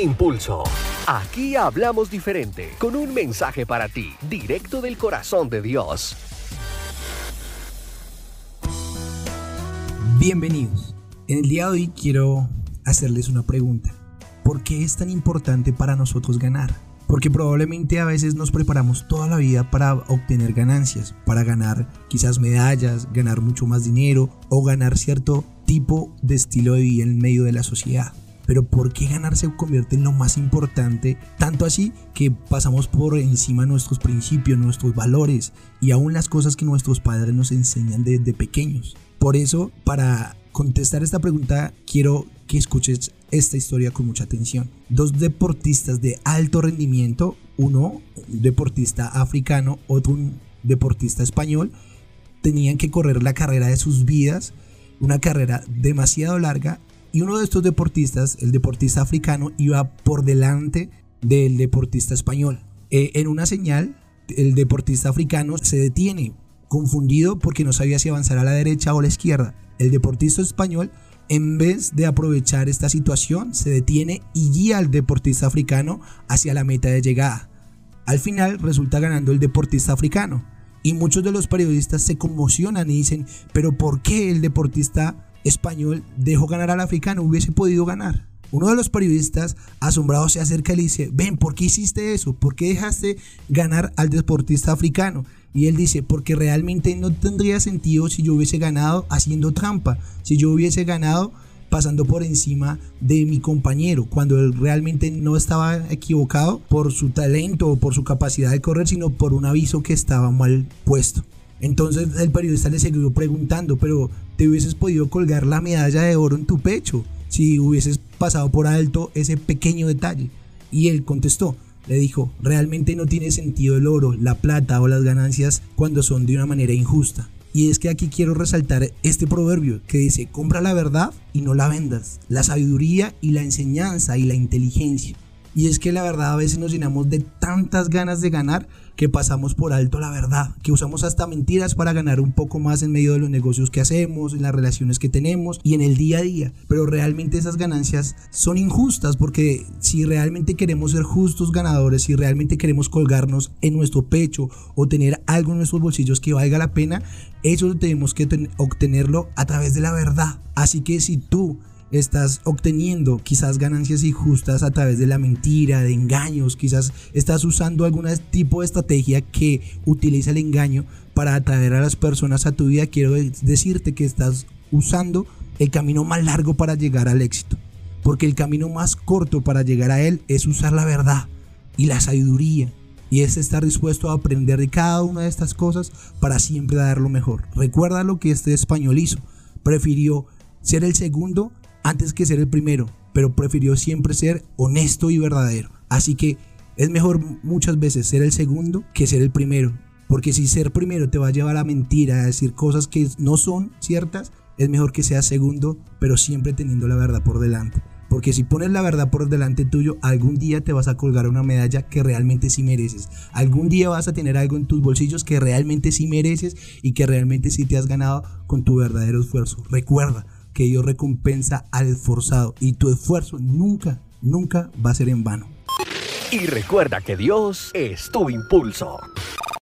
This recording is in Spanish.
Impulso. Aquí hablamos diferente, con un mensaje para ti, directo del corazón de Dios. Bienvenidos. En el día de hoy quiero hacerles una pregunta. ¿Por qué es tan importante para nosotros ganar? Porque probablemente a veces nos preparamos toda la vida para obtener ganancias, para ganar quizás medallas, ganar mucho más dinero o ganar cierto tipo de estilo de vida en medio de la sociedad. Pero ¿por qué ganar se convierte en lo más importante? Tanto así que pasamos por encima nuestros principios, nuestros valores y aún las cosas que nuestros padres nos enseñan desde pequeños. Por eso, para contestar esta pregunta, quiero que escuches esta historia con mucha atención. Dos deportistas de alto rendimiento, uno un deportista africano, otro un deportista español, tenían que correr la carrera de sus vidas, una carrera demasiado larga, y uno de estos deportistas, el deportista africano, iba por delante del deportista español. Eh, en una señal, el deportista africano se detiene, confundido porque no sabía si avanzar a la derecha o a la izquierda. El deportista español en vez de aprovechar esta situación, se detiene y guía al deportista africano hacia la meta de llegada. Al final resulta ganando el deportista africano. Y muchos de los periodistas se conmocionan y dicen, pero ¿por qué el deportista español dejó ganar al africano? Hubiese podido ganar. Uno de los periodistas asombrado se acerca y le dice, ven, ¿por qué hiciste eso? ¿Por qué dejaste ganar al deportista africano? Y él dice, porque realmente no tendría sentido si yo hubiese ganado haciendo trampa, si yo hubiese ganado pasando por encima de mi compañero, cuando él realmente no estaba equivocado por su talento o por su capacidad de correr, sino por un aviso que estaba mal puesto. Entonces el periodista le siguió preguntando, pero te hubieses podido colgar la medalla de oro en tu pecho si hubieses pasado por alto ese pequeño detalle. Y él contestó, le dijo, realmente no tiene sentido el oro, la plata o las ganancias cuando son de una manera injusta. Y es que aquí quiero resaltar este proverbio que dice, compra la verdad y no la vendas, la sabiduría y la enseñanza y la inteligencia. Y es que la verdad a veces nos llenamos de tantas ganas de ganar que pasamos por alto la verdad, que usamos hasta mentiras para ganar un poco más en medio de los negocios que hacemos, en las relaciones que tenemos y en el día a día. Pero realmente esas ganancias son injustas porque si realmente queremos ser justos ganadores, si realmente queremos colgarnos en nuestro pecho o tener algo en nuestros bolsillos que valga la pena, eso tenemos que obtenerlo a través de la verdad. Así que si tú estás obteniendo quizás ganancias injustas a través de la mentira, de engaños, quizás estás usando algún tipo de estrategia que utiliza el engaño para atraer a las personas a tu vida, quiero decirte que estás usando el camino más largo para llegar al éxito. Porque el camino más corto para llegar a él es usar la verdad y la sabiduría. Y es estar dispuesto a aprender de cada una de estas cosas para siempre dar lo mejor. Recuerda lo que este español hizo. Prefirió ser el segundo antes que ser el primero, pero prefirió siempre ser honesto y verdadero. Así que es mejor muchas veces ser el segundo que ser el primero. Porque si ser primero te va a llevar a mentira, a decir cosas que no son ciertas, es mejor que seas segundo, pero siempre teniendo la verdad por delante. Porque si pones la verdad por delante tuyo, algún día te vas a colgar una medalla que realmente sí mereces. Algún día vas a tener algo en tus bolsillos que realmente sí mereces y que realmente sí te has ganado con tu verdadero esfuerzo. Recuerda, que Dios recompensa al esforzado y tu esfuerzo nunca, nunca va a ser en vano. Y recuerda que Dios es tu impulso.